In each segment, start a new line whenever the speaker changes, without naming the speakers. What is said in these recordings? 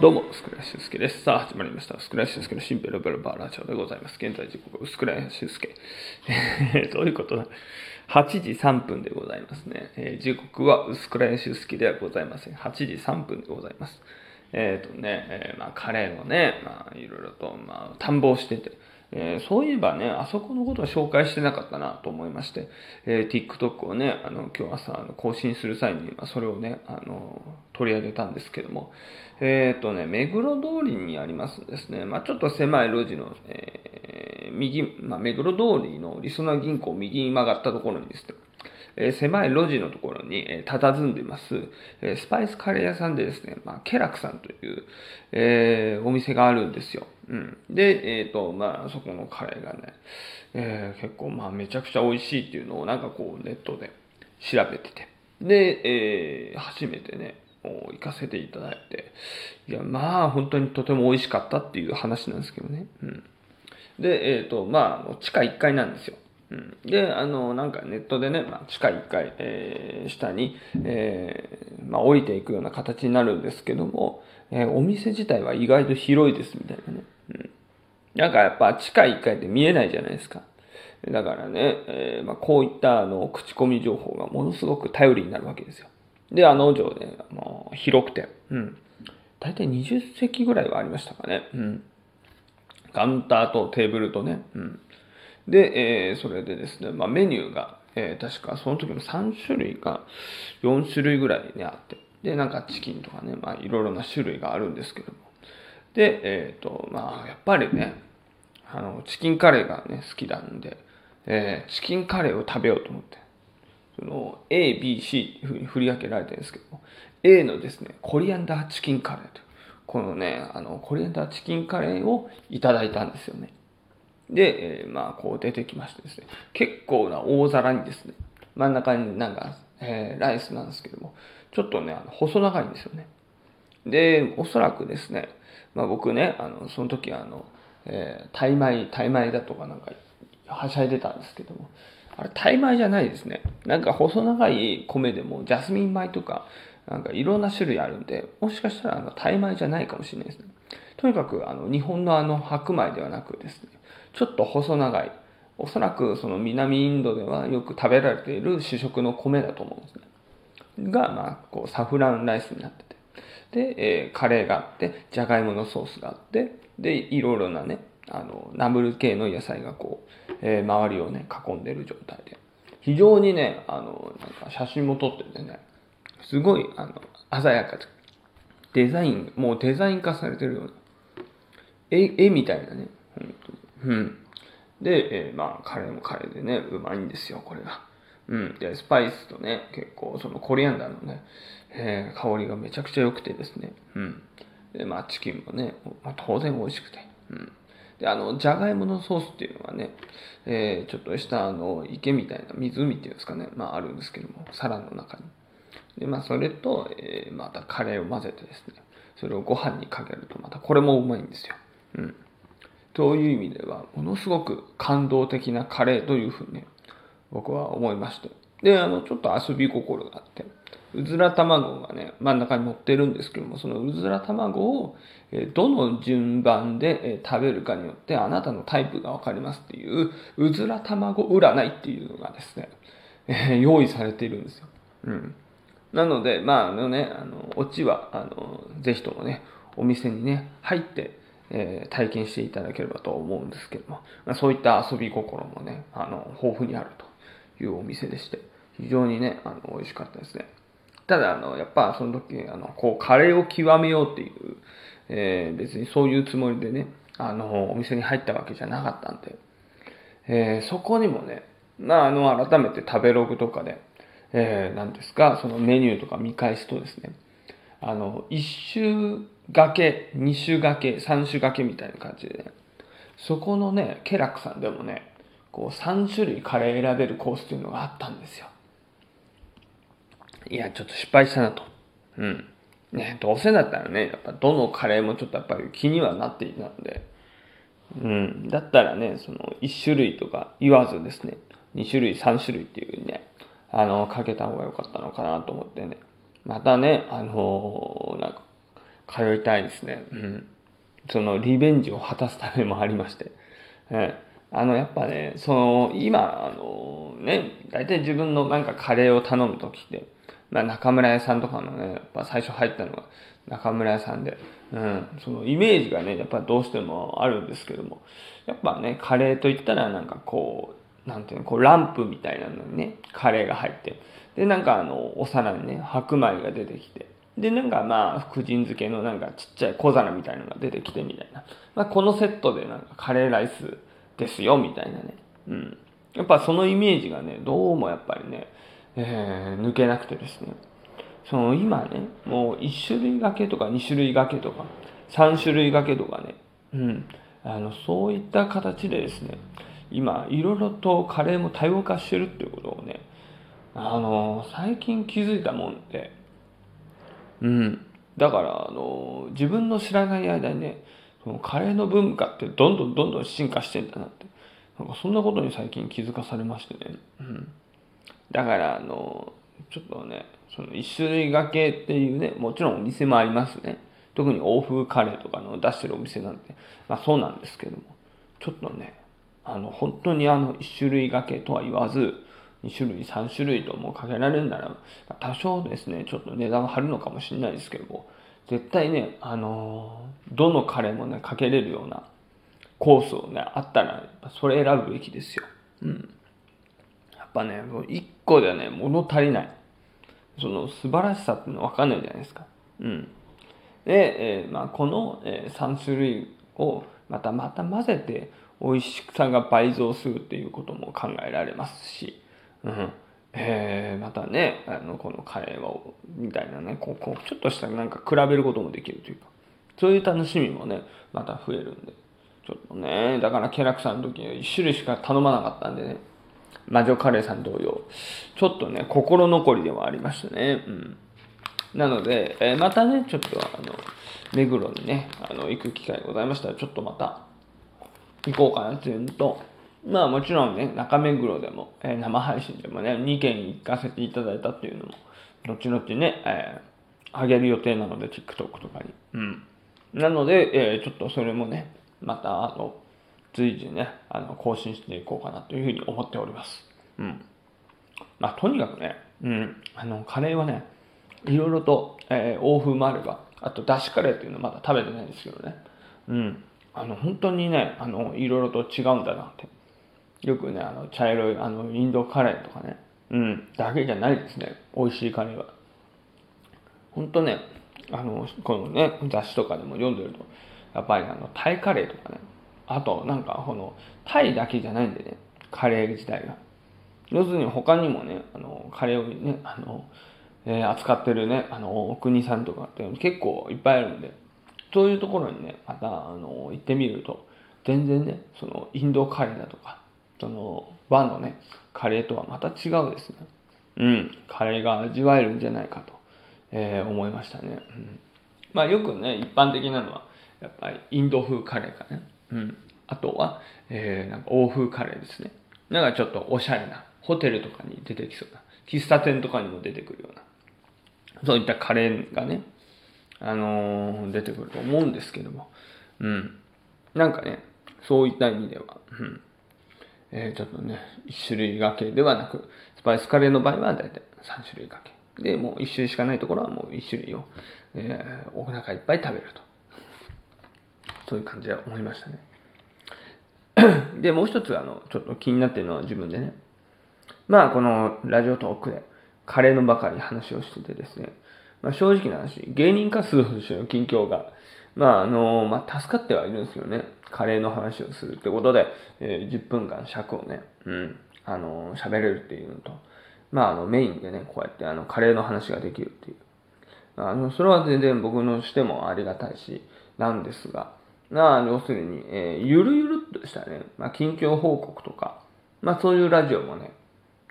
どうも、スクラッシュスケです。さあ、始まりました。スクラッシュスケのシンペルベルバーラジオでございます。現在時刻、スクラッシュスケ。どういうことだ ?8 時3分でございますね。えー時刻はスクラッシュスケではございません。8時3分でございます。えっ、とね、えーまあ、カレーをね、まあ、いろいろと、まあ、探訪してて、えーそういえばね、あそこのことを紹介してなかったなと思いまして、えー TikTok をね、あの、今日朝あの更新する際に、それをね、あの、取り上げたんですけども、えっ、とね、目黒通りにありますですね、まあ、ちょっと狭い路地の、えー右、まあ、目黒通りのりそな銀行を右に曲がったところにですね、えー狭い路地のところに、えー佇んでいます、えースパイスカレー屋さんでですね、まあ、ケラクさんという、えーお店があるんですよ。うん。で、えっ、と、まあ、そこのカレーがね、えー結構、まあ、めちゃくちゃ美味しいっていうのをなんかこう、ネットで調べてて。で、えー初めてね、行かせていただいて、いや、まあ、本当にとても美味しかったっていう話なんですけどね。うん。で、えっ、と、まあ、地下1階なんですよ。うん、で、あの、なんかネットでね、まあ、地下1階、えー下に、えーまあ、降りていくような形になるんですけども、えーお店自体は意外と広いですみたいなね。うん。なんかやっぱ地下1階って見えないじゃないですか。だからね、えーまあ、こういったあの口コミ情報がものすごく頼りになるわけですよ。で、あの女ね、もう広くて、うん。大体20席ぐらいはありましたかね。うん。カウンターとテーブルとね。うん。で、えーそれでですね、まあ、メニューが、えー確かその時も3種類か4種類ぐらいね、あって。で、なんかチキンとかね、まあ、いろいろな種類があるんですけども。で、えっ、と、まあ、やっぱりね、あの、チキンカレーがね、好きなんで、えーチキンカレーを食べようと思って。その A、B、C っていうふうに振り分けられてるんですけども、A のですね、コリアンダーチキンカレーと、このね、あの、コリアンダーチキンカレーをいただいたんですよね。で、えまあ、こう出てきましてですね、結構な大皿にですね、真ん中になんか、えーライスなんですけども、ちょっとね、あの細長いんですよね。で、おそらくですね、まあ僕ね、あの、その時あの、えー、タイ米、タイ米だとかなんか、はしゃいでたんですけども、あれ、タイ米じゃないですね。なんか細長い米でも、ジャスミン米とか、なんかいろんな種類あるんで、もしかしたらあの、タイ米じゃないかもしれないですね。とにかく、あの、日本のあの、白米ではなくですね、ちょっと細長い、おそらくその南インドではよく食べられている主食の米だと思うんですね。が、まあ、こう、サフランライスになってて。で、えーカレーがあって、じゃがいものソースがあって、で、いろいろなね、あの、ナムル系の野菜がこう、えー周りをね、囲んでる状態で。非常にね、あの、なんか写真も撮っててね、すごい、あの、鮮やかで、デザイン、もうデザイン化されてるような、絵、絵みたいなね、本当に。うん。で、えーまあ、カレーもカレーでね、うまいんですよ、これが。うん。で、スパイスとね、結構、そのコリアンダーのね、えー香りがめちゃくちゃ良くてですね。うん。で、まあ、チキンもね、まあ、当然美味しくて。うん。で、あの、じゃがいものソースっていうのがね、えーちょっとした、あの、池みたいな湖っていうんですかね、まあ、あるんですけども、皿の中に。で、まあ、それと、えーまたカレーを混ぜてですね、それをご飯にかけると、またこれもうまいんですよ。うん。という意味では、ものすごく感動的なカレーというふうにね、僕は思いまして。で、あの、ちょっと遊び心があって、うずら卵がね、真ん中に乗ってるんですけども、そのうずら卵を、えどの順番で、え食べるかによって、あなたのタイプがわかりますっていう、うずら卵占いっていうのがですね、え用意されているんですよ。うん。なので、まあ、あのね、あの、オチは、あの、ぜひともね、お店にね、入って、えー体験していただければと思うんですけども、まあ、そういった遊び心もね、あの、豊富にあるというお店でして、非常にね、あの、美味しかったですね。ただ、あの、やっぱその時、あの、こう、カレーを極めようっていう、えー別にそういうつもりでね、あの、お店に入ったわけじゃなかったんで、えーそこにもね、まあ、あの、改めて食べログとかで、えー、なんですか、そのメニューとか見返すとですね、あの、一種がけ、二種がけ、三種がけみたいな感じでね、そこのね、ケラックさんでもね、こう、3種類カレー選べるコースっていうのがあったんですよ。いや、ちょっと失敗したなと。うん。ね、どうせだったらね、やっぱどのカレーもちょっとやっぱり気にはなっていたので、うん。だったらね、その1種類とか言わずですね、2種類、3種類っていう風にね、あの、かけた方が良かったのかなと思ってね。またね、あのなんか、通いたいですね。うん。そのリベンジを果たすためもありまして。えー、あの、やっぱね、その、今、あの、ね、大体自分のなんかカレーを頼むときって、まあ、中村屋さんとかのね、やっぱ最初入ったのが中村屋さんで、うん、そのイメージがね、やっぱどうしてもあるんですけども、やっぱね、カレーといったらなんかこう、なんていうの、こうランプみたいなのにね、カレーが入って、で、なんかあの、お皿にね、白米が出てきて、で、なんかまあ、福神漬けのなんかちっちゃい小皿みたいなのが出てきてみたいな。まあ、このセットでなんかカレーライスですよ、みたいなね。うん。やっぱそのイメージがね、どうもやっぱりね、えー、抜けなくてですね。その今ね、もう1種類掛けとか2種類掛けとか、3種類掛けとかね、うん。あの、そういった形でですね、今、いろいろとカレーも多様化してるっていうことをね、あの、最近気づいたもんで、うん。だから、あの、自分の知らない間にね、そのカレーの文化ってどんどんどんどん進化してんだなって。なんかそんなことに最近気づかされましてね。うん。だから、あの、ちょっとね、その一種類掛けっていうね、もちろんお店もありますね。特に欧風カレーとかの出してるお店なんて、まあそうなんですけども、ちょっとね、あの、本当にあの、一種類掛けとは言わず、2種類、3種類ともかけられるなら、多少ですね、ちょっと値段張るのかもしれないですけども、絶対ね、あの、どのカレーもね、かけれるようなコースをね、あったら、それ選ぶべきですよ。うん。やっぱね、もう1個ではね、物足りない。その素晴らしさっていうの分かんないじゃないですか。うん。で、えー、まあ、この、えー、3種類をまたまた混ぜて美味しさが倍増するっていうことも考えられますし、うん。えー、またね、あの、このカレーを、みたいなね、こう、こう、ちょっとしたなんか比べることもできるというか、そういう楽しみもね、また増えるんで、ちょっとね、だから、ケラクさんの時は1種類しか頼まなかったんでね、魔女カレーさん同様、ちょっとね、心残りではありましたね。うん。なので、えー、またね、ちょっとあの、目黒にね、あの、行く機会ございましたら、ちょっとまた、行こうかなっていうのと、まあもちろんね、中目黒でも、えー、生配信でもね、2件行かせていただいたっていうのも、後々ね、えー、上げる予定なので、TikTok とかに。うん。なので、えー、ちょっとそれもね、また、あの、随時ね、あの、更新していこうかなというふうに思っております。うん。まあ、とにかくね、うん、あの、カレーはね、いろいろと、えー、欧風もあれば、あと、だしカレーっていうのはまだ食べてないんですけどね。うん。あの、本当にね、あの、いろいろと違うんだなって。よくね、あの、茶色い、あの、インドカレーとかね、うん、だけじゃないですね。美味しいカレーは。本当ね、あの、このね、雑誌とかでも読んでると、やっぱりあの、タイカレーとかね、あと、なんか、この、タイだけじゃないんでね、カレー自体が。要するに他にもね、あの、カレーをね、あの、えー、扱ってるね、あの、お国さんとかって結構いっぱいあるんで、そういうところにね、また、あの、行ってみると、全然ね、その、インドカレーだとか、その、和のね、カレーとはまた違うですね。うん、カレーが味わえるんじゃないかと、えー、思いましたね。うん、まあよくね、一般的なのは、やっぱりインド風カレーかね。うん。あとは、えー、なんか欧風カレーですね。なんかちょっとおしゃれな、ホテルとかに出てきそうな、喫茶店とかにも出てくるような、そういったカレーがね、あのー、出てくると思うんですけども、うん。なんかね、そういった意味では、うん。えー、ちょっとね、1種類掛けではなく、スパイスカレーの場合は大体3種類掛け。で、もう1種類しかないところはもう1種類を、えー、お腹いっぱい食べると。そういう感じで思いましたね。で、もう一つ、あの、ちょっと気になってるのは自分でね。まあ、このラジオトークで、カレーのばかり話をしててですね。まあ、正直な話、芸人活動としての近況が、まあ、あの、まあ、助かってはいるんですけどね。カレーの話をするってことで、えー、10分間尺をね、うん、あの、喋れるっていうのと、まあ、あの、メインでね、こうやって、あの、カレーの話ができるっていう。あの、それは全然僕のしてもありがたいし、なんですが、な、要するに、えー、ゆるゆるっとしたね、まあ、近況報告とか、まあ、そういうラジオもね、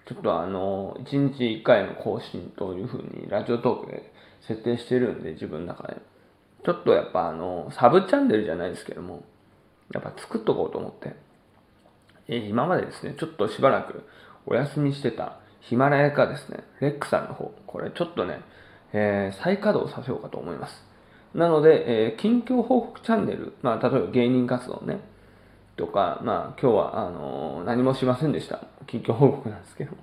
ちょっとあの、1日1回の更新というふうに、ラジオトークで設定してるんで、自分の中で。ちょっとやっぱあの、サブチャンネルじゃないですけども、やっぱ作っとこうと思って、え、今までですね、ちょっとしばらくお休みしてたヒマラヤかですね、レックさんの方、これちょっとね、えー、再稼働させようかと思います。なので、えー、近況報告チャンネル、まあ、例えば芸人活動ね、とか、まあ、今日は、あの、何もしませんでした。近況報告なんですけども。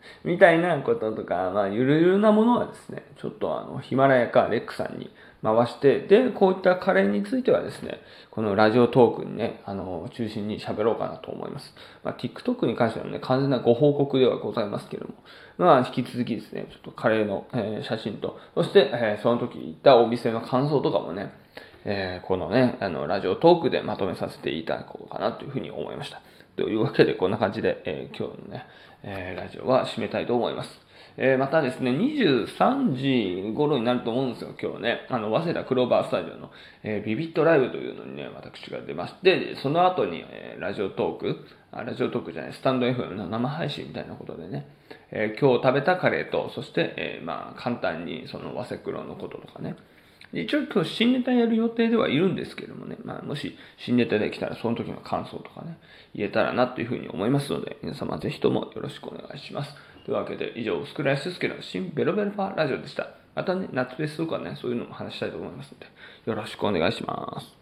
みたいなこととか、まあ、ゆるゆるなものはですね、ちょっとあの、ヒマラヤかレックさんに回して、で、こういったカレーについてはですね、このラジオトークにね、あの、中心に喋ろうかなと思います。まあ、TikTok に関してはね、完全なご報告ではございますけれども、まあ、引き続きですね、ちょっとカレーの、えー、写真と、そして、えー、その時行ったお店の感想とかもね、えー、このね、あの、ラジオトークでまとめさせていただこうかなというふうに思いました。というわけで、こんな感じで、えー、今日のね、えー、ラジオは締めたいと思います。え、またですね、23時頃になると思うんですよ、今日ね。あの、早稲田クローバースタジオの、え、ビビットライブというのにね、私が出まして、その後に、え、ラジオトーク、あ、ラジオトークじゃない、スタンド FM の生配信みたいなことでね、え、今日食べたカレーと、そして、え、まあ、簡単にその早稲黒のこととかね、一応今日新ネタやる予定ではいるんですけどもね、まあ、もし新ネタできたらその時の感想とかね、言えたらなというふうに思いますので、皆様ぜひともよろしくお願いします。というわけで、以上、スクライススケの新ベロベロファーラジオでした。またね、夏フェスとかね、そういうのも話したいと思いますので、よろしくお願いします。